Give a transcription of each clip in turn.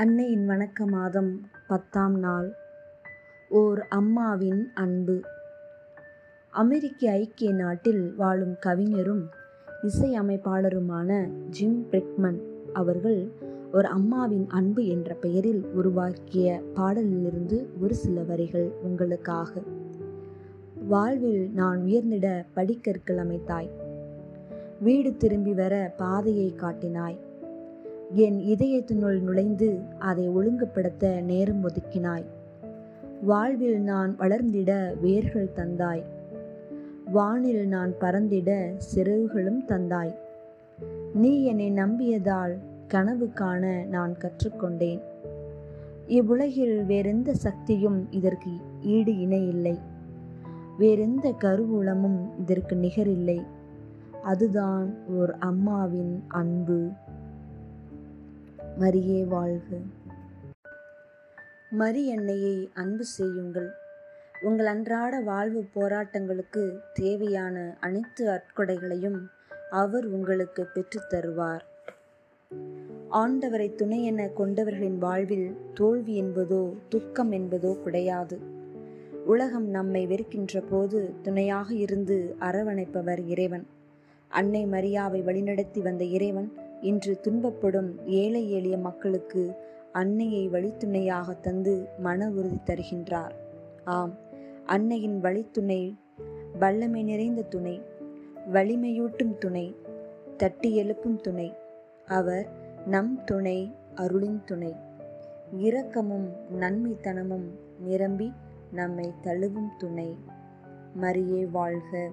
அன்னையின் வணக்க மாதம் பத்தாம் நாள். ஓர் அம்மாவின் அன்பு. அமெரிக்க ஐக்கிய நாட்டில் வாழும் கவிஞரும் இசையமைப்பாளருமான ஜிம் பிரிக்மன் அவர்கள் ஒரு அம்மாவின் அன்பு என்ற பெயரில் உருவாக்கிய பாடலிலிருந்து ஒரு சில வரிகள் உங்களுக்காக. வாழ்வில் நான் உயர்ந்திட படிக்கற்கள் அமைத்தாய். வீடு திரும்பி வர பாதையை காட்டினாய். என் இதயத்தினுள் நுழைந்து அதை ஒழுங்குபடுத்த நேரம் ஒதுக்கினாய். வாழ்வில் நான் வளர்ந்திட வேர்கள் தந்தாய். வானில் நான் பறந்திட சிறகுகளும் தந்தாய். நீ என்னை நம்பியதால் கனவு காண நான் கற்றுக்கொண்டேன். இவ்வுலகில் வேறெந்த சக்தியும் இதற்கு ஈடு இணை இல்லை. வேறெந்த கருவூலமும் இதற்கு நிகரில்லை. அதுதான் ஓர் அம்மாவின் அன்பு. மரியே வாழ்க மரி எண்ணெயை அன்பு செய்யுங்கள். உங்கள் அன்றாட வாழ்வு போராட்டங்களுக்கு தேவையான அனைத்து அற்கொடைகளையும் அவர் உங்களுக்கு பெற்றுத் தருவார். ஆண்டவரை துணை என கொண்டவர்களின் வாழ்வில் தோல்வி என்பதோ துக்கம் என்பதோ கிடையாது. உலகம் நம்மை வெறுக்கின்ற போது துணையாக இருந்து அரவணைப்பவர் இறைவன். அன்னை மரியாவை வழிநடத்தி வந்த இறைவன் இன்று துன்பப்படும் ஏழை எளிய மக்களுக்கு அன்னையை வழித்துணையாக தந்து மன உறுதி தருகின்றார். ஆம் அன்னையின் வழித்துணை வல்லமை நிறைந்த துணை வலிமையூட்டும் துணை தட்டி எழுப்பும் துணை. அவர் நம் துணை அருளின் துணை. இரக்கமும் நன்மைத்தனமும் நிரம்பி நம்மை தழுவும் துணை. மரியே வாழ்க.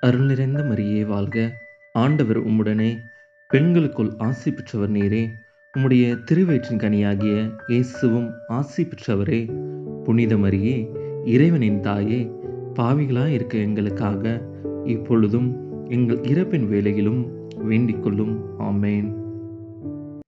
அருள் நிறைந்த மரியே வாழ்க. ஆண்டவர் உம்முடனே பெண்களுக்குள் ஆசி பெற்றவர் நீரே. உம்முடைய திருவயிற்றின் கனியாகிய இயேசுவும் ஆசி பெற்றவரே. புனிதமரியே இறைவனின் தாயே பாவிகளாக இருக்க எங்களுக்காக இப்பொழுதும் எங்கள் இறப்பின் வேலையிலும் வேண்டிக் கொள்ளும். ஆமேன்.